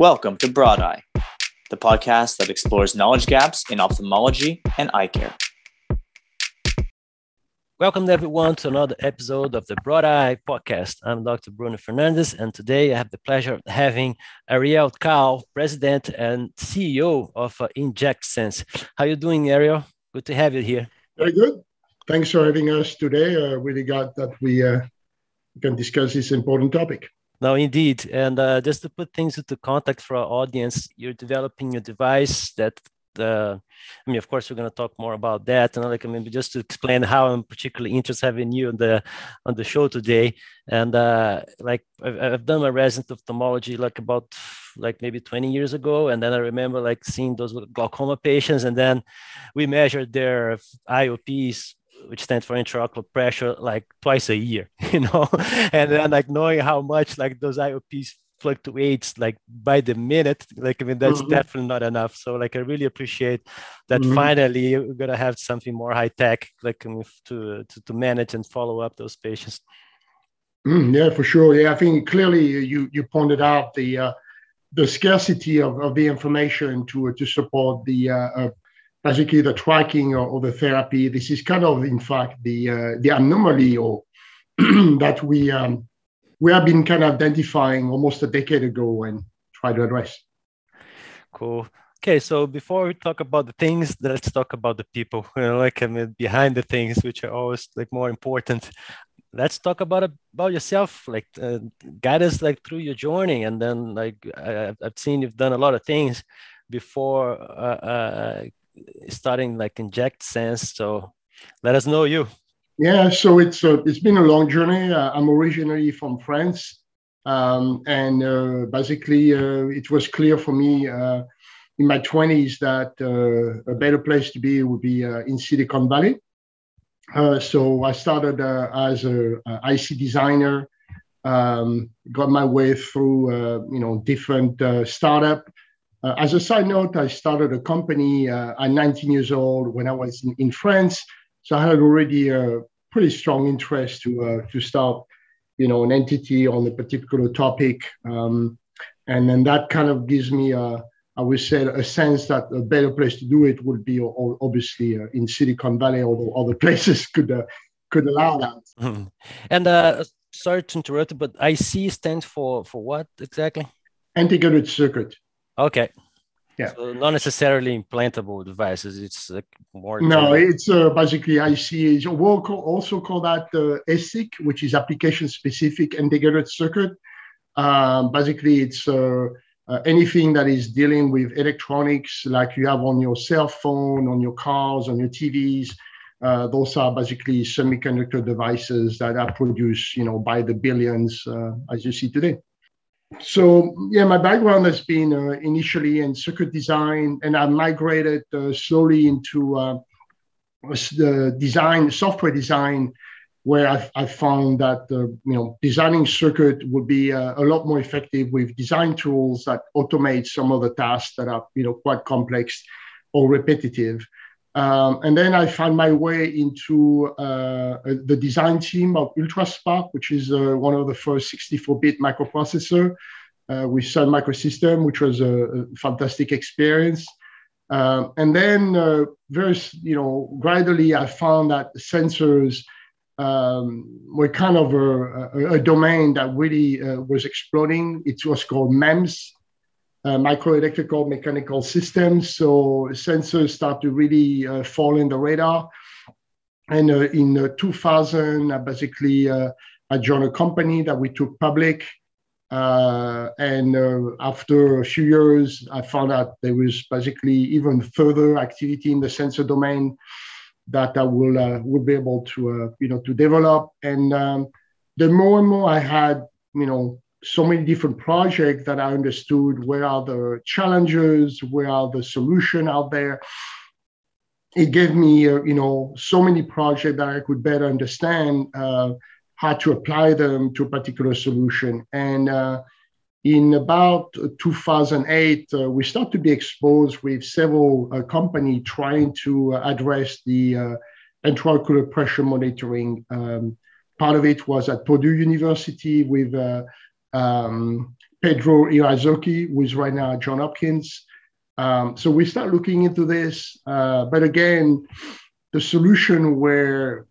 Welcome to Broad Eye, the podcast that explores knowledge gaps in ophthalmology and eye care. Welcome everyone to another episode of the Broad Eye podcast. I'm Dr. Bruno Fernandez, and today I have the pleasure of having Ariel Cao, President and CEO of uh, InjectSense. How are you doing, Ariel? Good to have you here. Very good. Thanks for having us today. Uh, really glad that we uh, can discuss this important topic. No, indeed. And uh, just to put things into context for our audience, you're developing a device that, uh, I mean, of course, we're going to talk more about that. And like, I mean, just to explain how I'm particularly interested having you on the on the show today. And uh, like, I've, I've done my resident ophthalmology like about like maybe 20 years ago, and then I remember like seeing those glaucoma patients, and then we measured their IOPs which stands for intraocular pressure, like twice a year, you know, and then like knowing how much like those IOPs fluctuates like by the minute like i mean that's mm-hmm. definitely not enough so like i really appreciate that mm-hmm. finally we're gonna have something more high tech like to, to to manage and follow up those patients mm, yeah for sure yeah i think clearly you you pointed out the uh, the scarcity of, of the information to to support the uh, uh, basically the tracking or, the therapy. This is kind of, in fact, the uh, the anomaly or that we um, we have been kind of identifying almost a decade ago and try to address. Cool. Okay, so before we talk about the things, let's talk about the people. You know, like I mean, behind the things, which are always like more important. Let's talk about about yourself. Like, uh, guide us like through your journey, and then like I, have seen you've done a lot of things before uh, uh, starting like InjectSense so let us know you. Yeah so it's uh, it's been a long journey. Uh, i'm originally from france um, and uh, basically uh, it was clear for me uh, in my 20s that a better place to be would be in silicon valley. So i started as a, a, ic designer um, got my way through you know different startup uh, as a side note, I started a company uh, at 19 years old when I was in, in, France. So I had already a pretty strong interest to uh, to start, you know, an entity on a particular topic, um, and then that kind of gives me a, I would say, a sense that a better place to do it would be obviously uh, in Silicon Valley, although other places could uh, could allow that. Mm-hmm. And uh, sorry to interrupt, but IC stands for for what exactly? Integrated circuit. Okay. Yeah. So not necessarily implantable devices. It's like more. No, it's uh, basically IC. We'll call, also call that uh, ASIC, which is application specific integrated circuit. Um, basically, it's uh, uh, anything that is dealing with electronics, like you have on your cell phone, on your cars, on your TVs. Uh, those are basically semiconductor devices that are produced, you know, by the billions, uh, as you see today so yeah, my background has been uh, initially in circuit design, and I migrated uh, slowly into uh, the design, software design, where I, I found that uh, you know designing circuit would be uh, a lot more effective with design tools that automate some of the tasks that are you know quite complex or repetitive. Um, and then I found my way into uh, the design team of UltraSPARC, which is uh, one of the first 64-bit microprocessor uh, with Sun Microsystem, which was a, a fantastic experience. Um, and then, uh, very, you know, gradually I found that sensors um, were kind of a, a, a domain that really uh, was exploding. It was called MEMS, uh, microelectrical mechanical systems. So sensors start to really uh, fall in the radar. And uh, in uh, 2000, basically, uh, I joined a company that we took public. And after a few years, I found out there was basically even further activity in the sensor domain that I will will be able to you know to develop. And um, the more and more I had you know so many different projects that I understood where are the challenges, where are the solution out there. It gave me, uh, you know, so many projects that I could better understand uh, how to apply them to a particular solution. And uh, in about 2008, uh, we start to be exposed with several uh, companies trying to address the uh, intraocular pressure monitoring. Um, part of it was at Purdue University with um, Pedro Irazoqui, who is right now at John Hopkins. Um, so we start looking into this, uh, but again, the solution where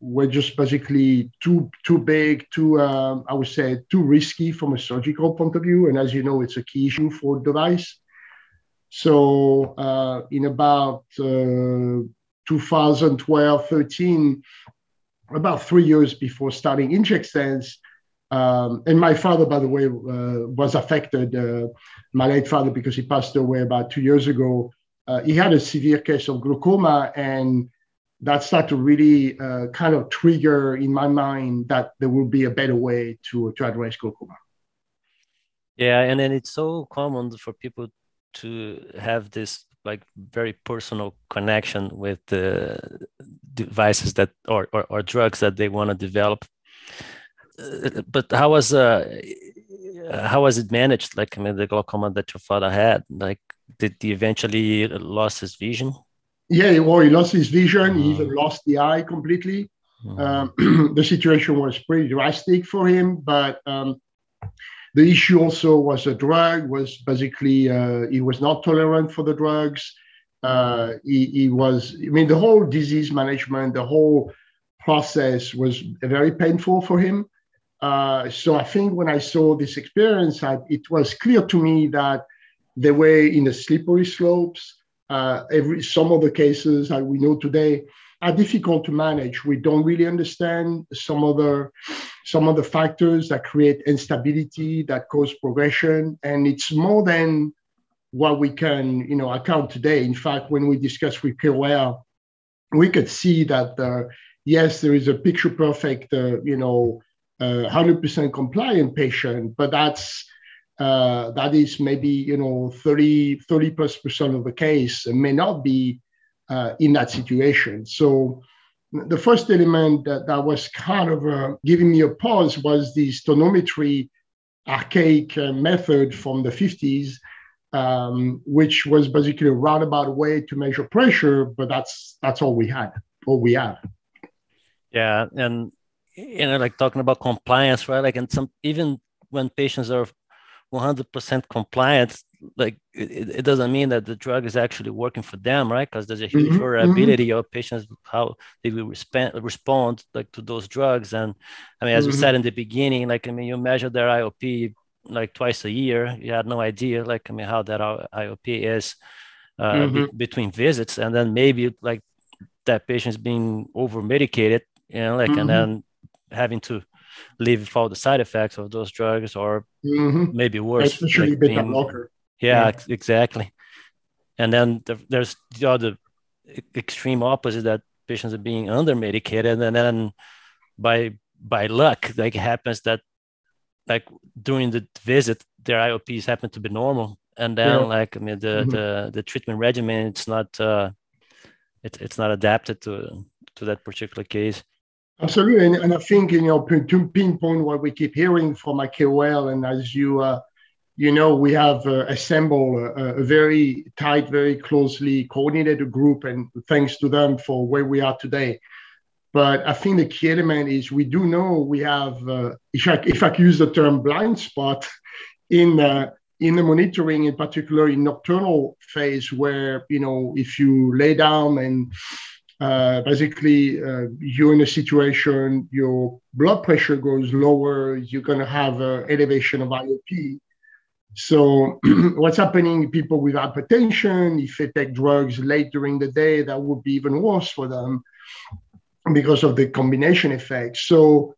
we're just basically too too big, too um, I would say too risky from a surgical point of view, and as you know, it's a key issue for device. So uh, in about uh, 2012, 13, about three years before starting InjectSense, um, and my father, by the way, uh, was affected. Uh, my late father, because he passed away about two years ago, uh, he had a severe case of glaucoma, and that started to really uh, kind of trigger in my mind that there will be a better way to to address glaucoma. Yeah, and then it's so common for people to have this like very personal connection with the devices that or or, or drugs that they want to develop but how was uh how was it managed? Like i mean the glaucoma that your father had like did he eventually lost his vision? Yeah well he lost his vision. He even mm-hmm. lost the eye completely. Mm. um, the situation was pretty drastic for him but um, the issue also was a drug was basically uh, he was not tolerant for the drugs. Uh, he, he was i mean the whole disease management the whole process was very painful for him uh, so I think when I saw this experience, I, it was clear to me that they were in the slippery slopes. Uh, every some of the cases that we know today are difficult to manage. We don't really understand some of the some of the factors that create instability that cause progression, and it's more than what we can you know account today. In fact, when we discuss with KOL, we could see that uh, yes, there is a picture perfect uh, you know 100% compliant patient, but that's uh, that is maybe you know 30 30 plus percent of the case may not be uh, in that situation. So the first element that, that was kind of uh, giving me a pause was the tonometry archaic uh, method from the 50s, um, which was basically a roundabout way to measure pressure, but that's that's all we had, all we have. Yeah, and you know, like talking about compliance, right? Like, and some even when patients are 100% compliant, like it, it, doesn't mean that the drug is actually working for them, right? Because there's a huge mm-hmm, variability mm-hmm. of patients how they will respond respond like to those drugs. And I mean, as mm-hmm. we said in the beginning, like I mean, you measure their IOP like twice a year. You had no idea, like I mean, how that IOP is uh, mm-hmm. between visits, and then maybe like that patient's being over medicated, you know, like and mm-hmm. then having to live with all the side effects of those drugs or mm-hmm. maybe worse especially like blocker. Yeah, yeah, exactly and then the, there's the other extreme opposite that patients are being under medicated and then by by luck like it happens that like during the visit their iops happen to be normal and then yeah. like i mean the, mm-hmm. the the treatment regimen it's not uh it's it's not adapted to to that particular case Absolutely, and, and I think you know to pinpoint what we keep hearing from my KOL, and as you uh, you know, we have uh, assembled a, a, very tight, very closely coordinated group, and thanks to them for where we are today. But I think the key element is we do know we have, uh, if I if I use the term blind spot, in uh, in the monitoring, in particular in nocturnal phase, where you know if you lay down and uh, basically uh, you're in a situation your blood pressure goes lower you're going to have an elevation of iop so what's happening people with hypertension if they take drugs late during the day that would be even worse for them because of the combination effect. So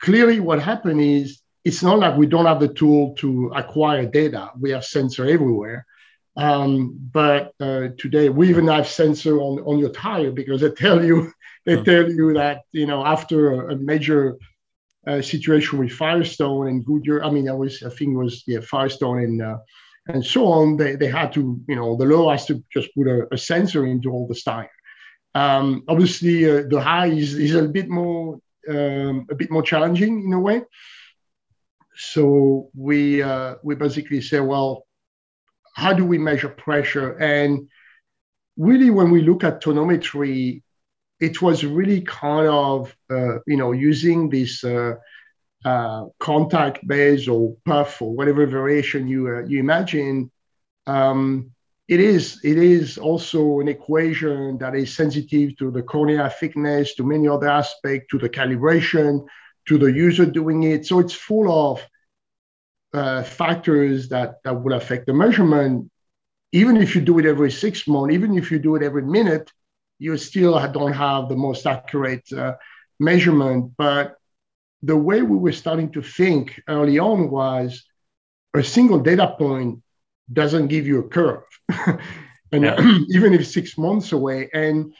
clearly what happened is it's not like we don't have the tool to acquire data. We have sensor everywhere um, but uh, today we even have sensor on, on your tire because they tell you they tell you that you know after a, major uh, situation with Firestone and Goodyear, I mean I was I think it was yeah Firestone and uh, and so on. They, they had to you know the law has to just put a, a sensor into all the tire. Um, obviously uh, the high is, is a bit more um, a bit more challenging in a way. So we uh, we basically say well how do we measure pressure? And really, when we look at tonometry, it was really kind of uh, you know using this uh, uh, contact base or puff or whatever variation you uh, you imagine, um, it is it is also an equation that is sensitive to the cornea thickness, to many other aspects, to the calibration, to the user doing it. So it's full of uh, factors that that will affect the measurement. Even if you do it every six months, even if you do it every minute, you still don't have the most accurate uh, measurement. But the way we were starting to think early on was a single data point doesn't give you a curve. and yeah. even if six months away. And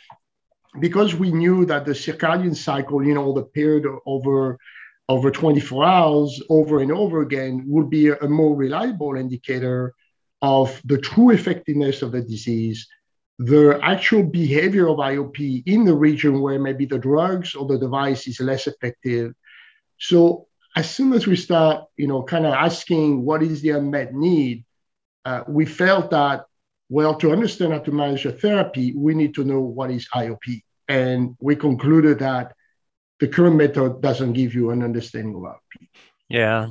because we knew that the circadian cycle, you know, the period over over 24 hours over and over again would be a, more reliable indicator of the true effectiveness of the disease, the actual behavior of IOP in the region where maybe the drugs or the device is less effective, so as soon as we start, you know, kind of asking what is the unmet need, uh, we felt that well, to understand how to manage a therapy, we need to know what is IOP, and we concluded that the current method doesn't give you an understanding of IOP. Yeah,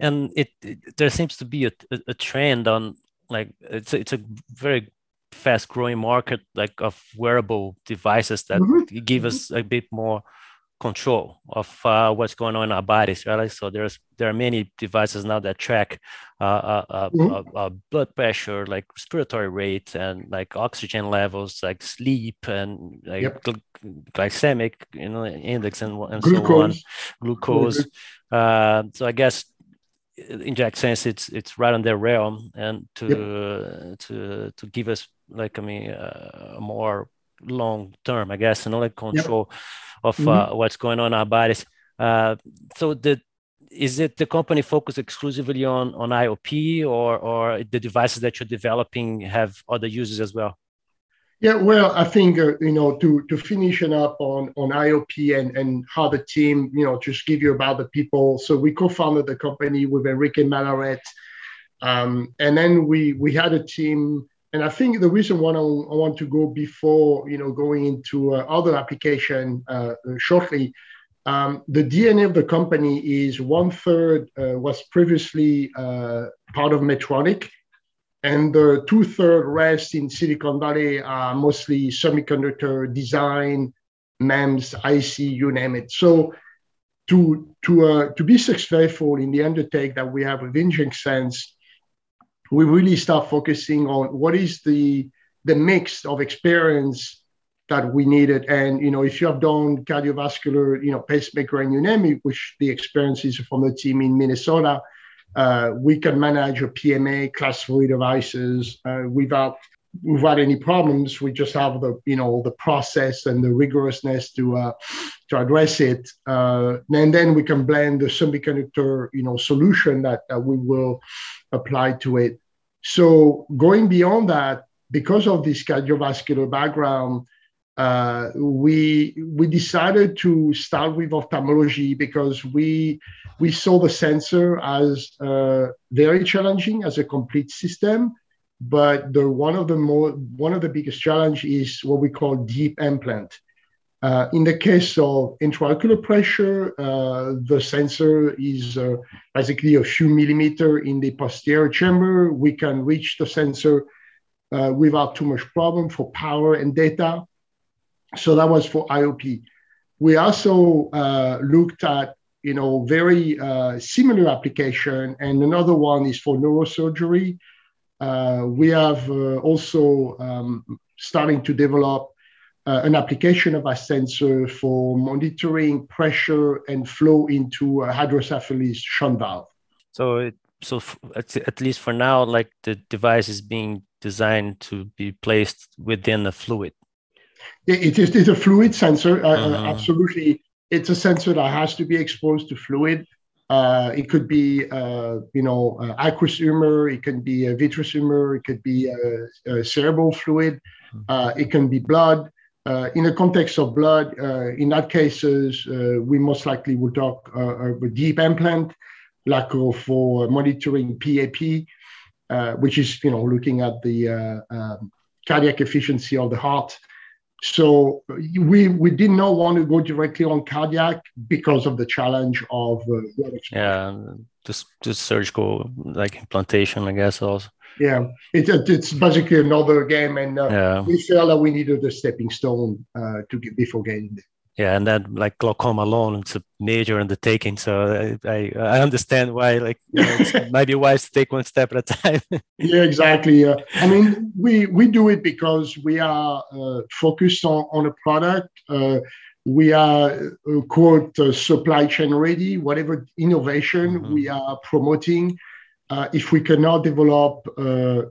and it, it there seems to be a, a, trend on like it's a, it's a very fast growing market like of wearable devices that mm-hmm. give us a bit more control of uh, what's going on in our bodies, right? So there's there are many devices now that track uh, uh, uh mm-hmm. Uh, uh, blood pressure, like respiratory rate, and like oxygen levels, like sleep, and like yep. gl- glycemic, you know, index and, and so on, glucose. Mm-hmm. so I guess in that sense, it's it's right on their realm, and to yep. to to give us like I mean a more long term, I guess, you know, like control. Yep of mm-hmm. uh, what's going on in our bodies. Uh, so the is it the company focused exclusively on on IOP or or the devices that you're developing have other uses as well? Yeah, well, I think uh, you know to to finish up on on IOP and and how the team you know just give you about the people. So we co-founded the company with Enrique Malaret, um, and then we we had a team and I think the reason why I, want to go before you know going into uh, other application uh, shortly, um, the DNA of the company is one third uh, was previously uh, part of Medtronic, and the two third rest in Silicon Valley are mostly semiconductor design, MEMS, IC, you name it. So to to uh, to be successful in the undertake that we have with Sense we really start focusing on what is the the mix of experience that we needed. And you know, if you have done cardiovascular, you know, pacemaker and you name it, which the experiences from the team in Minnesota, uh, we can manage a PMA class three devices uh, without without any problems. We just have the you know the process and the rigorousness to uh, to address it, uh, and then we can blend the semiconductor you know solution that, that we will apply to it. So going beyond that, because of this cardiovascular background, uh, we we decided to start with ophthalmology because we we saw the sensor as uh, very challenging as a complete system, but the one of the more one of the biggest challenge is what we call deep implant. Uh, in the case of intraocular pressure, uh, the sensor is uh, basically a few millimeter in the posterior chamber. We can reach the sensor uh, without too much problem for power and data. So that was for IOP. We also uh, looked at you know very uh, similar application, and another one is for neurosurgery. we have also um, starting to develop uh, an application of a sensor for monitoring pressure and flow into a hydrocephalus shunt valve. So, it, so at, at least for now, like the device is being designed to be placed within the fluid. It is it's a fluid sensor. Uh, uh, uh-huh. absolutely, it's a sensor that has to be exposed to fluid. Uh, it could be, uh, you know, uh, aqueous humor. It can be a vitreous humor. It could be a, a cerebral fluid. Hmm. it can be blood. Uh, in the context of blood, uh, in that cases, uh, we most likely will talk uh, a deep implant, like for monitoring PAP, uh, which is you know looking at the uh, um, cardiac efficiency of the heart. So we we did not want to go directly on cardiac because of the challenge of uh, yeah, just just surgical like implantation, I guess also. Yeah, it's it's basically another game, and uh, yeah. we felt that we needed a stepping stone uh, to get before getting there yeah and then like glaucoma alone it's a major undertaking so i i, understand why like you know, it might be wise to take one step at a time. Yeah exactly uh, i mean we we do it because we are uh, focused on on a product. Uh, we are uh, quote uh, supply chain ready whatever innovation mm-hmm. we are promoting. Uh, if we cannot develop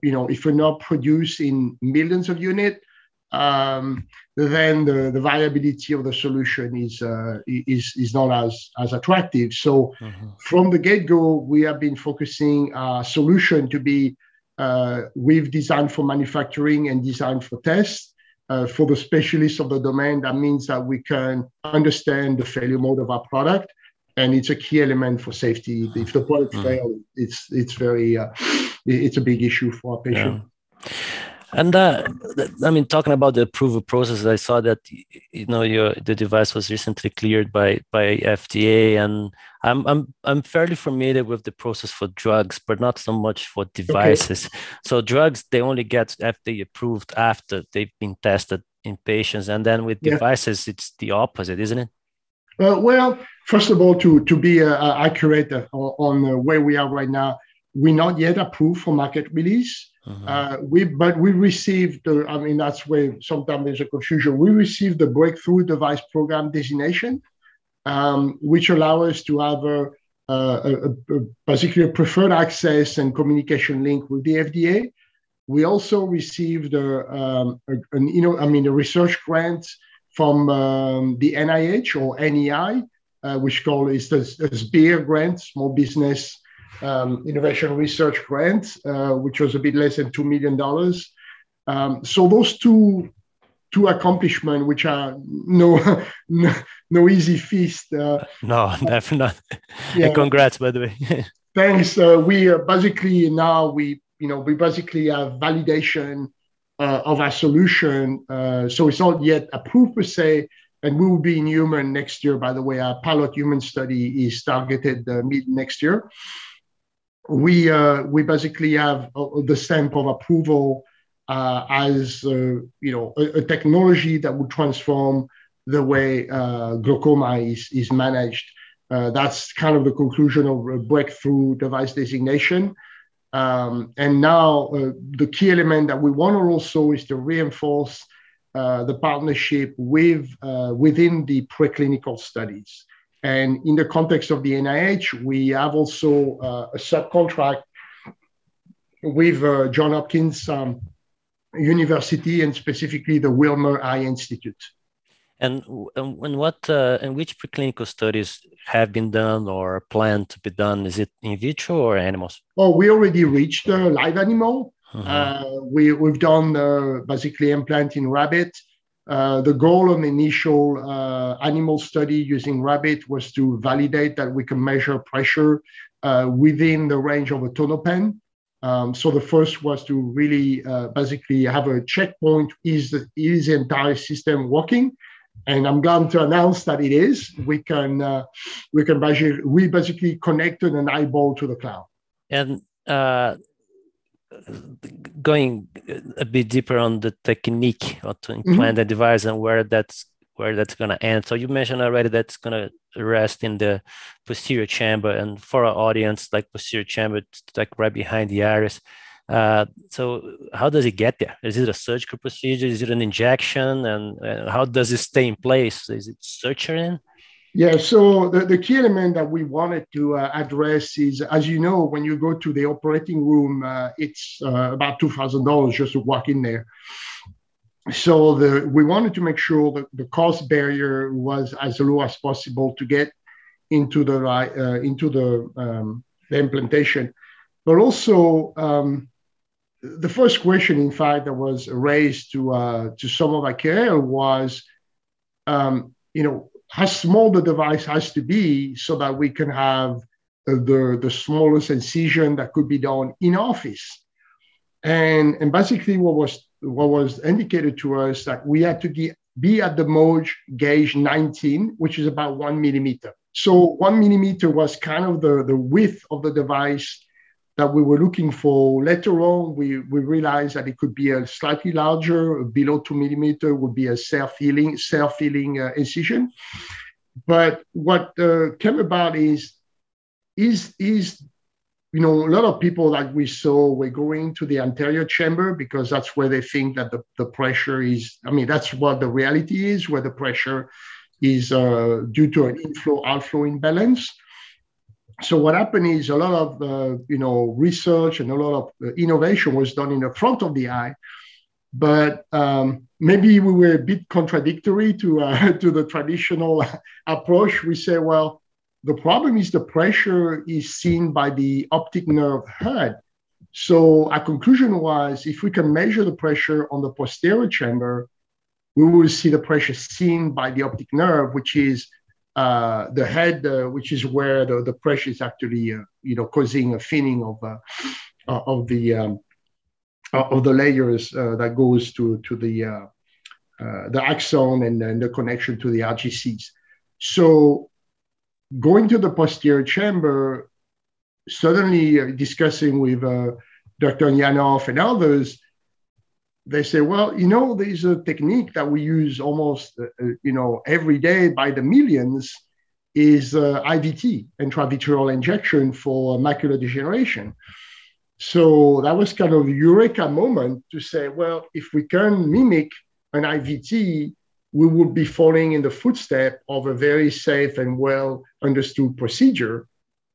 you know if we're not producing millions of units um, then the, the viability of the solution is uh, is is not as as attractive. So mm-hmm. from the get go, we have been focusing our solution to be uh, we've designed for manufacturing and designed for test. Uh, for the specialists of the domain, that means that we can understand the failure mode of our product, and it's a key element for safety. If the product mm-hmm. fails, it's it's very uh, it's a big issue for our patient. Yeah. And uh, I mean, talking about the approval process, I saw that you know your the device was recently cleared by by FDA, and I'm I'm I'm fairly familiar with the process for drugs, but not so much for devices. Okay. So drugs they only get FDA approved after they've been tested in patients, and then with yeah. devices it's the opposite, isn't it? Uh, well, first of all, to to be uh, accurate on where we are right now, we're not yet approved for market release. Uh-huh. Uh, we but we received I mean that's where sometimes there's a confusion. We received the breakthrough device program designation, um, which allow us to have a, a, a, basically preferred access and communication link with the FDA. We also received a, um, an you know I mean a research grant from um, the NIH or NEI, uh, which called is the SBIR grant, Small Business um, innovation research grant, uh, which was a bit less than $2 million. Um, so those two two accomplishments, which are no no, no easy feast. Uh, no, definitely not. Yeah. And congrats, by the way. thanks. Uh, we basically now we you know we basically have validation uh, of our solution. Uh, so it's not yet approved per se, and we will be in human next year. By the way, our pilot human study is targeted uh, mid next year we uh, we basically have the stamp of approval uh, as uh, you know a, a, technology that would transform the way uh, glaucoma is is managed. Uh, that's kind of the conclusion of a breakthrough device designation. Um, and now the key element that we want to also is to reinforce the partnership with within the preclinical studies. And in the context of the NIH, we have also uh, a subcontract with uh, John Hopkins um, University and specifically the Wilmer Eye Institute. And, and what uh, and which preclinical studies have been done or planned to be done? Is it in vitro or animals? Oh, we already reached uh, live animal. Mm-hmm. Uh, we, we've done uh, basically implant in rabbit. Uh, the goal of the initial uh, animal study using rabbit was to validate that we can measure pressure uh, within the range of a tonopen. Um, so the first was to really uh, basically have a checkpoint: is the, is the entire system working? And I'm glad to announce that it is. We can uh, we can basically we basically connected an eyeball to the cloud. And going a bit deeper on the technique to implant mm-hmm. the device and where that's where that's going to end. So you mentioned already that's going to rest in the posterior chamber, and for our audience, like posterior chamber, it's like right behind the iris. Uh, so how does it get there? Is it a surgical procedure? Is it an injection? And, and how does it stay in place? Is it suturing? Yeah, so the, the key element that we wanted to uh, address is, as you know, when you go to the operating room, uh, it's uh, about $2,000 just to walk in there. So the, we wanted to make sure that the cost barrier was as low as possible to get into the, uh, into the, um, the implantation. But also, um, the first question, in fact, that was raised to, uh, to some of our care was, um, you know, how small the device has to be so that we can have the, the smallest incision that could be done in office. And, and basically what was what was indicated to us that we had to get be at the Moj gauge 19, which is about one millimeter. So one millimeter was kind of the, the width of the device that we were looking for. Later on, we, we realized that it could be a slightly larger, below two millimeter would be a self-healing, self-healing uh, incision. But what uh, came about is, is, is you know, a lot of people that we saw were going to the anterior chamber because that's where they think that the, the pressure is, I mean, that's what the reality is, where the pressure is uh, due to an inflow outflow imbalance. So what happened is a lot of, uh, you know, research and a lot of uh, innovation was done in the front of the eye, but um, maybe we were a bit contradictory to, uh, to the traditional approach. We say, well, the problem is the pressure is seen by the optic nerve head. So our conclusion was if we can measure the pressure on the posterior chamber, we will see the pressure seen by the optic nerve, which is uh, the head, uh, which is where the, the pressure is actually, uh, you know, causing a thinning of uh, of the um, of the layers uh, that goes to to the uh, the axon and the connection to the RGCs. So going to the posterior chamber, suddenly uh, discussing with uh, Dr. Yanov and others, they say, well, you know, there's a technique that we use almost, uh, uh you know, every day by the millions is uh, IVT, intravitreal injection for macular degeneration. So that was kind of eureka moment to say, well, if we can mimic an IVT we would be following in the footstep of a very safe and well understood procedure,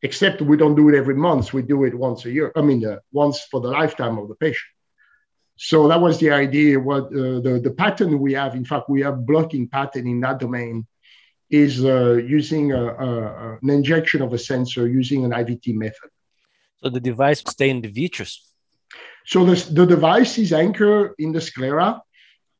except we don't do it every month. We do it once a year. I mean, uh, once for the lifetime of the patient. So that was the idea. What uh, the, the pattern we have, in fact, we have blocking pattern in that domain, is uh, using a, a, an injection of a sensor using an IVT method. So the device stay in the vitreous. So the, the device is anchored in the sclera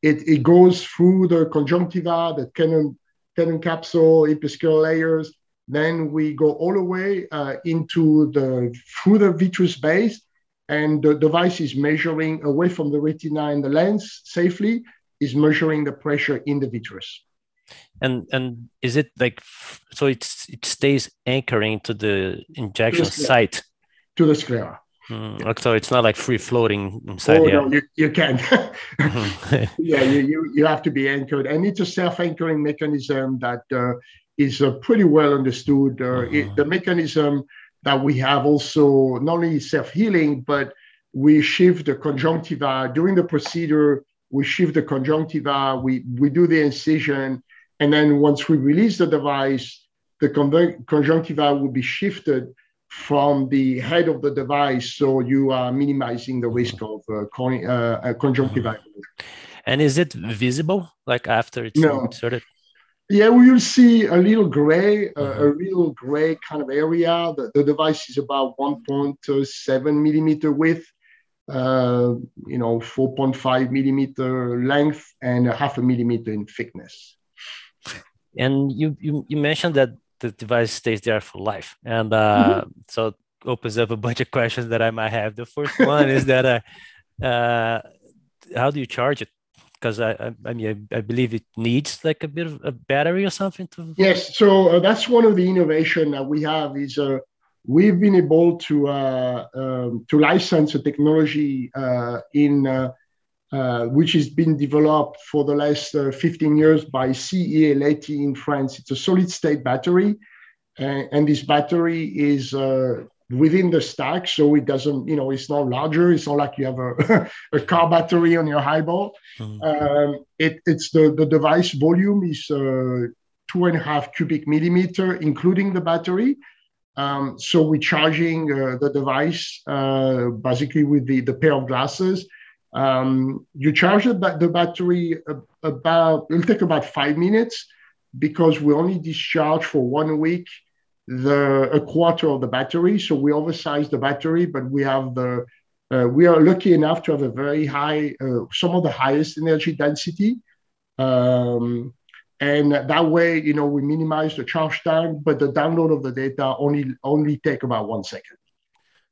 it, it goes through the conjunctiva, the Tenon, Tenon capsule, episcleral layers. Then we go all the way uh, into the through the vitreous base, and the device is measuring away from the retina and the lens safely. Is measuring the pressure in the vitreous. And and is it like so? It's it stays anchoring to the injection to the site to the sclera. Mm, so it's not like free floating inside. Oh, no, you, you can. yeah, you, you, you have to be anchored. And it's a self anchoring mechanism that uh, is uh, pretty well understood. Uh, mm-hmm. it, the mechanism that we have also not only self healing, but we shift the conjunctiva during the procedure. We shift the conjunctiva, we, we do the incision. And then once we release the device, the conjunctiva will be shifted from the head of the device, so you are minimizing the risk of uh, con- uh, conjunctivitis. And is it visible, like after it's no. inserted? Yeah, we will see a little gray, uh, uh-huh. a little gray kind of area. The, the device is about 1.7 millimeter width, uh, you know, 4.5 millimeter length, and a half a millimeter in thickness. And you, you, you mentioned that the device stays there for life. And uh, mm-hmm. so opens up a bunch of questions that I might have. The first one is that uh, uh, how do you charge it? Because I, I, mean, I, I, believe it needs like a bit of a battery or something to. Yes, so uh, that's one of the innovation that we have is uh, we've been able to uh, um, to license a technology uh, in uh, uh, which has been developed for the last uh, 15 years by CEA Leti in France. It's a solid state battery. And, this battery is within the stack. So it doesn't, you know, it's not larger. It's not like you have a, a car battery on your highball. Mm-hmm. Um, it, it's the, the device volume is uh, two and a half cubic millimeter, including the battery. Um, so we're charging uh, the device uh, basically with the, the pair of glasses um, you charge the, the battery about, it'll take about five minutes because we only discharge for one week the a quarter of the battery. So we oversize the battery, but we have the, uh, we are lucky enough to have a very high, uh, some of the highest energy density. Um, and that way, you know, we minimize the charge time, but the download of the data only only take about one second.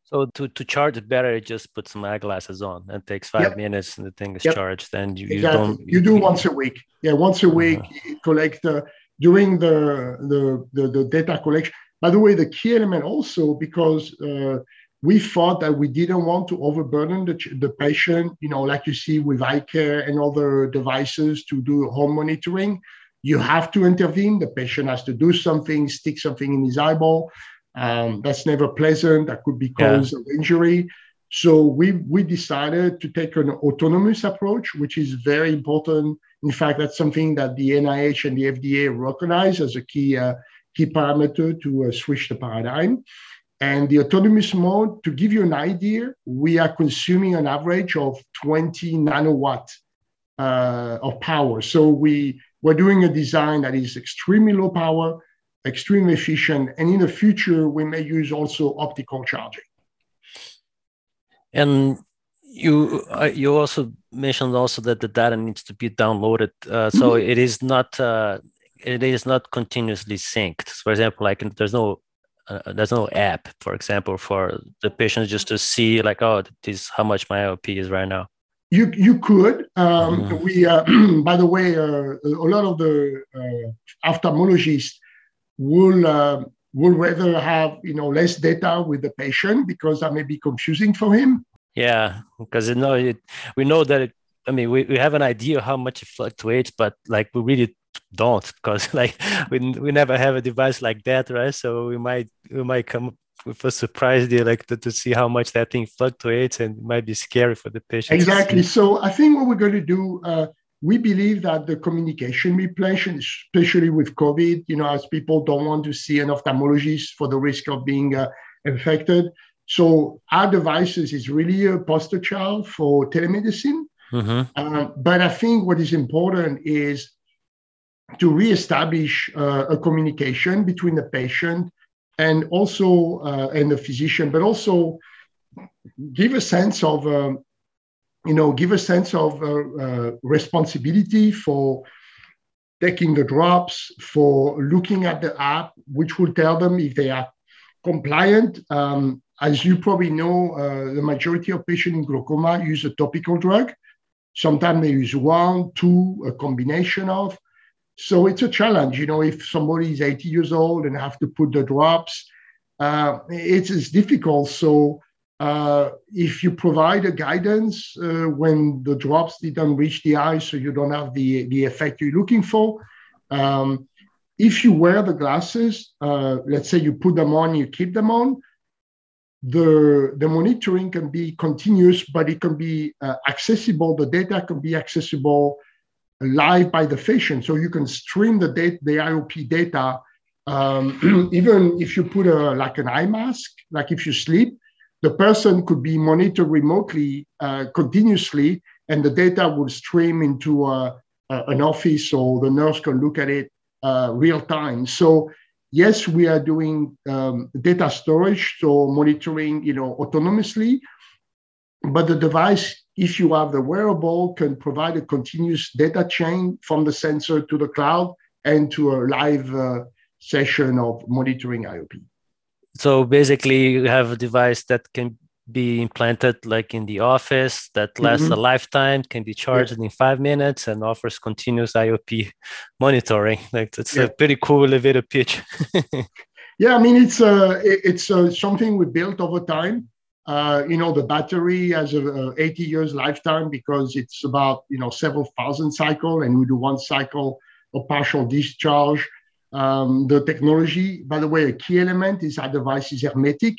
So to, to charge it better, just put some eyeglasses on and takes five yep. minutes and the thing is yep. charged. And you, exactly. you, don't you do once a week. Yeah, once a week uh-huh. collect uh, during the, the, the the data collection. By the way, the key element also because uh, we thought that we didn't want to overburden the, the patient, you know, like you see with eye care and other devices to do home monitoring. You have to intervene. The patient has to do something, stick something in his eyeball. Um, that's never pleasant. That could be cause yeah. of injury. So we we decided to take an autonomous approach, which is very important. In fact, that's something that the NIH and the FDA recognize as a key uh, key parameter to uh, switch the paradigm. And the autonomous mode, to give you an idea, we are consuming an average of 20 nanowatt uh, of power. So we we're doing a design that is extremely low power, extremely efficient. And in the future, we may use also optical charging. And you uh, you also mentioned also that the data needs to be downloaded. Uh, so mm-hmm. it is not uh, it is not continuously synced. For example, like there's no uh, there's no app, for example, for the patient just to see like, oh, this how much my IOP is right now. You you could. Um, mm. We uh, by the way, uh, a lot of the ophthalmologists will uh, will rather have you know less data with the patient because that may be confusing for him. Yeah, because you know it, we know that it, I mean we, we have an idea how much it fluctuates, but like we really don't because like we, we never have a device like that, right? So we might we might come with a surprise there, like to, to see how much that thing fluctuates, and it might be scary for the patient. Exactly. So I think what we're going to do. Uh, we believe that the communication replacement, especially with COVID, you know, as people don't want to see an ophthalmologist for the risk of being uh, infected. So our devices is really a poster child for telemedicine. Mm-hmm. Uh, but I think what is important is to reestablish uh, a communication between the patient and also uh, and the physician, but also give a sense of um, you know, give a sense of uh, uh, responsibility for taking the drops, for looking at the app, which will tell them if they are compliant. Um, as you probably know, uh, the majority of patients in glaucoma use a topical drug. Sometimes they use one, two, a combination of. So it's a challenge, you know, if somebody is 80 years old and have to put the drops, uh, it's, it's difficult. So uh, if you provide a guidance uh, when the drops didn't reach the eye, so you don't have the, the effect you're looking for. Um, if you wear the glasses, uh, let's say you put them on, you keep them on, the, the monitoring can be continuous, but it can be uh, accessible. The data can be accessible live by the patient. So you can stream the data, the IOP data, um, even if you put a, like an eye mask, like if you sleep, the person could be monitored remotely uh, continuously, and the data would stream into an office, so the nurse can look at it uh, real time. So yes, we are doing um, data storage, so monitoring, you know, autonomously. But the device, if you have the wearable, can provide a continuous data chain from the sensor to the cloud and to a live uh, session of monitoring IOP so basically you have a device that can be implanted like in the office that lasts mm-hmm. a lifetime can be charged yeah. in five minutes and offers continuous iop monitoring like that's yeah. a pretty cool elevator pitch yeah i mean it's uh it's uh, something we built over time uh, you know the battery has a, a 80 years lifetime because it's about you know several thousand cycle and we do one cycle of partial discharge um, the technology, by the way, a key element is our device is hermetic.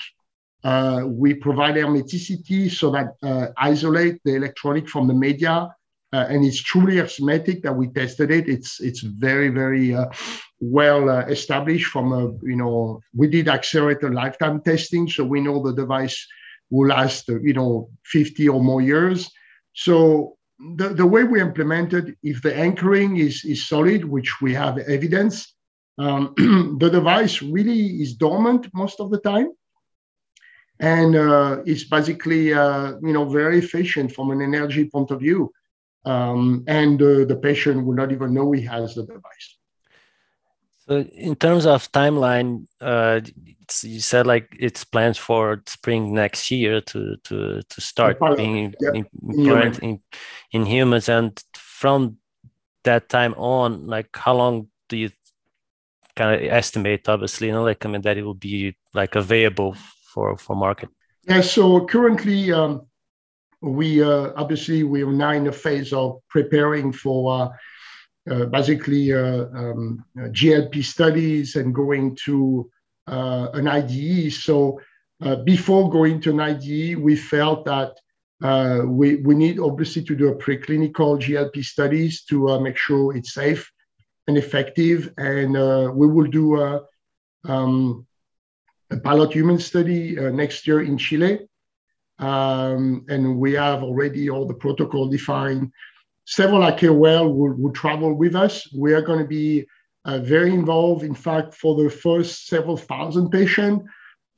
Uh, we provide hermeticity so that uh, isolate the electronic from the media, uh, and it's truly hermetic that we tested it. It's it's very very uh, well uh, established. From a you know we did accelerated lifetime testing, so we know the device will last you know 50 or more years. So the, the way we implemented, if the anchoring is, is solid, which we have evidence, um, the device really is dormant most of the time. And uh, it's basically uh, you know very efficient from an energy point of view. Um, and uh, the patient will not even know he has the device. So in terms of timeline uh, you said like it's planned for spring next year to to to start being yep. implemented in, in humans. And from that time on like how long do you kind of estimate obviously you know like i mean that it will be like available for for market? Yeah so currently um we uh, obviously we are now in the phase of preparing for uh, uh, basically uh, um, GLP studies and going to uh, an IDE. So before going to an IDE, we felt that we, we need obviously to do a preclinical GLP studies to make sure it's safe and effective. And we will do a, um, a pilot human study next year in Chile. Um, and we have already all the protocol defined several IKOL will, will travel with us. We are going to be uh, very involved. In fact, for the first several thousand patients,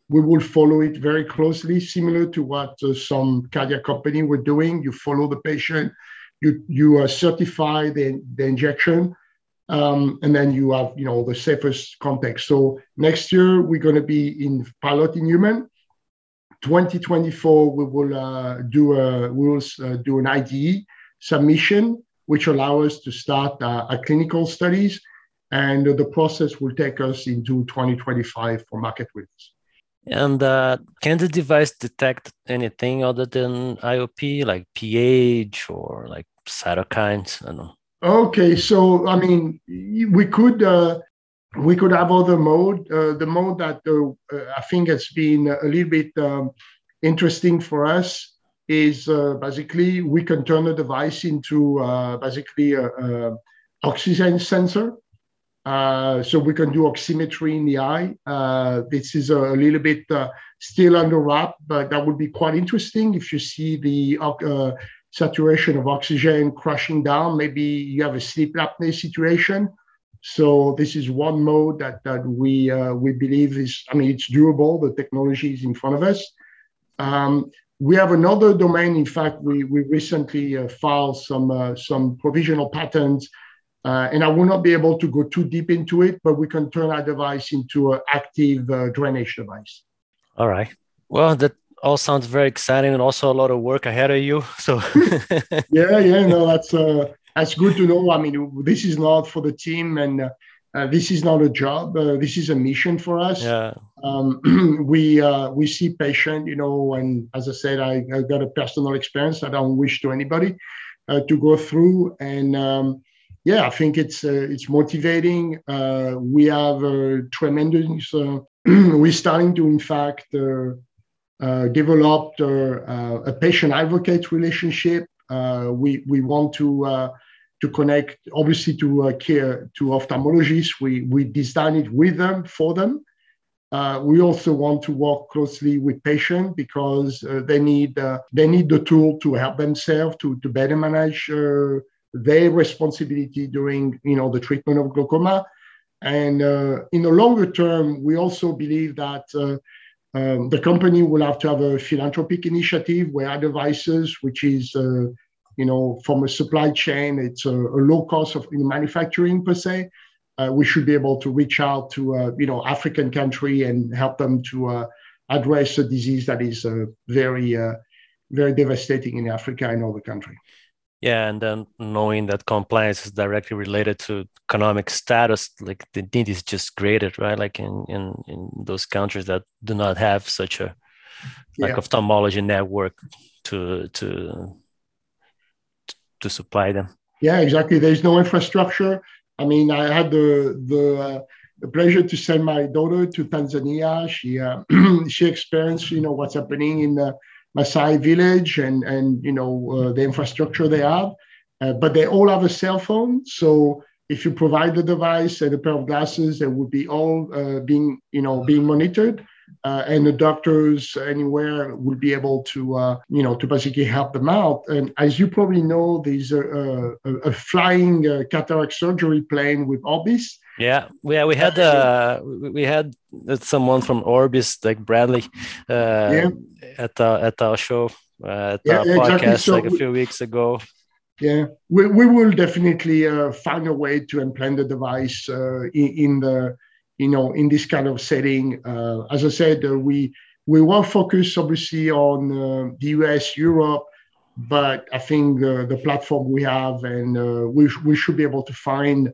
we will follow it very closely, similar to what uh, some cardiac company were doing. You follow the patient, you you uh, certify the, the injection, um, and then you have you know the safest context. So next year we're going to be in pilot in human. 2024 we will uh, do a we will uh, do an IDE submission, which allow us to start uh, a clinical studies. And the process will take us into 2025 for market release. And uh, can the device detect anything other than IOP, like pH or like cytokines? I don't know. Okay, so I mean, we could uh, we could have other mode. Uh, the mode that uh, I think has been a little bit um, interesting for us is uh, basically we can turn the device into uh, basically a, a, oxygen sensor. Uh, so we can do oximetry in the eye. Uh, this is a, little bit uh, still under wrap, but that would be quite interesting if you see the uh, saturation of oxygen crashing down. Maybe you have a sleep apnea situation. So this is one mode that, that we we believe is, I mean, it's doable. The technology is in front of us. Um, we have another domain. In fact, we, we recently uh, filed some, uh, some provisional patents, uh, and I will not be able to go too deep into it, but we can turn our device into an active uh, drainage device. All right. Well, that all sounds very exciting and also a lot of work ahead of you. So, yeah, yeah, no, that's, uh, that's good to know. I mean, this is not for the team and uh, uh, this is not a job. Uh, this is a mission for us. Yeah. Um, we uh, we see patient, you know, and as I said, I, I got a personal experience. I don't wish to anybody uh, to go through, and um, yeah, I think it's uh, it's motivating. Uh, we have a tremendous. we're starting to, in fact, develop a patient advocate relationship. we we want to to connect obviously to uh, care to ophthalmologists. We we design it with them for them. Uh, we also want to work closely with patients because uh, they need uh, they need the tool to help themselves to to better manage uh, their responsibility during you know the treatment of glaucoma. And uh, in the longer term, we also believe that. Um, the company will have to have a philanthropic initiative where devices, which is you know, from a supply chain, it's a, a low cost of manufacturing per se. Uh, we should be able to reach out to, uh, you know, African country and help them to uh, address a disease that is uh, very, uh, very devastating in Africa and other country. Yeah, and then knowing that compliance is directly related to economic status, like the need is just greater, right? Like in in, in those countries that do not have such a like yeah. ophthalmology network to to to supply them. Yeah, exactly. There's no infrastructure. I mean, I had the the, uh, the pleasure to send my daughter to Tanzania. She uh, she experienced, you know, what's happening in the Maasai village and and you know uh, the infrastructure they have, uh, but they all have a cell phone. So if you provide the device and a pair of glasses, they would be all uh, being you know being monitored uh, and the doctors anywhere will be able to, uh, you know, to basically help them out. And as you probably know, there's a, a, a flying uh, cataract surgery plane with Orbis. Yeah, yeah, we had uh, we had someone from Orbis, like Bradley, uh, yeah. at our, at our show, uh, at yeah, our podcast, exactly. so like a few weeks ago. Yeah, we, we will definitely uh, find a way to implant the device uh, in, in the you know, in this kind of setting. Uh, as I said, uh, we we were focused obviously on uh, the US, Europe, but I think the, the platform we have and uh, we, we should be able to find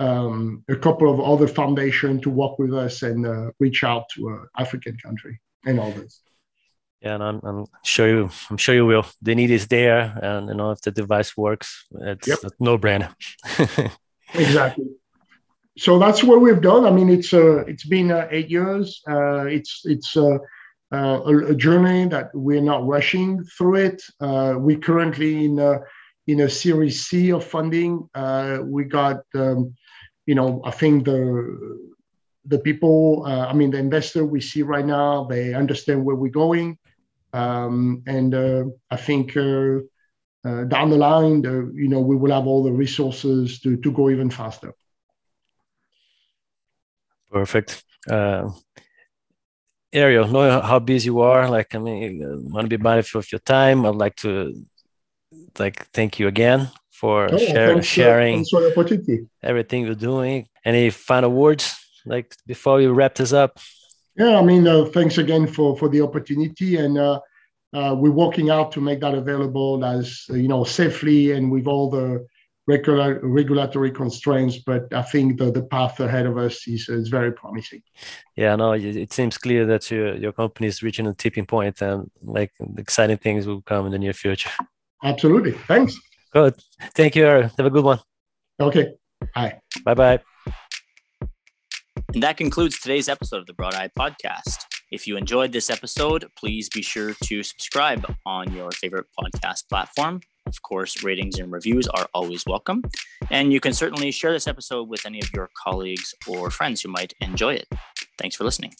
um, a couple of other foundations to work with us and uh, reach out to an African country and others. Yeah, and I'm, I'm sure you I'm sure you will. The need is there, and you know if the device works, it's yep. no brainer. exactly. So that's what we've done. I mean, it's uh, it's been uh, eight years. Uh, it's it's uh, uh, a, a, journey that we're not rushing through it. Uh, we're currently in a, in a Series C of funding. we got, um, you know, I think the the people, I mean, the investor we see right now, they understand where we're going, um, and I think. Uh, down the line, uh, you know, we will have all the resources to, to go even faster. Perfect. Uh, Ariel, know how busy you are. Like, I mean, I want to be mindful of your time. I'd like to, like, thank you again for oh, share, thanks, sharing uh, opportunity. everything you're doing. Any final words, like, before we wrap this up? Yeah, I mean, uh, thanks again for for the opportunity, and uh, uh, we're working out to make that available as you know safely and with all the regular, regulatory constraints, but I think the, the path ahead of us is, is very promising. Yeah, no, it, it seems clear that your, your company is reaching a tipping point and like exciting things will come in the near future. Absolutely. Thanks. Good. Thank you. Have a good one. Okay. Bye. Bye bye. And that concludes today's episode of the Broad Eye Podcast. If you enjoyed this episode, please be sure to subscribe on your favorite podcast platform. Of course, ratings and reviews are always welcome. And you can certainly share this episode with any of your colleagues or friends who might enjoy it. Thanks for listening.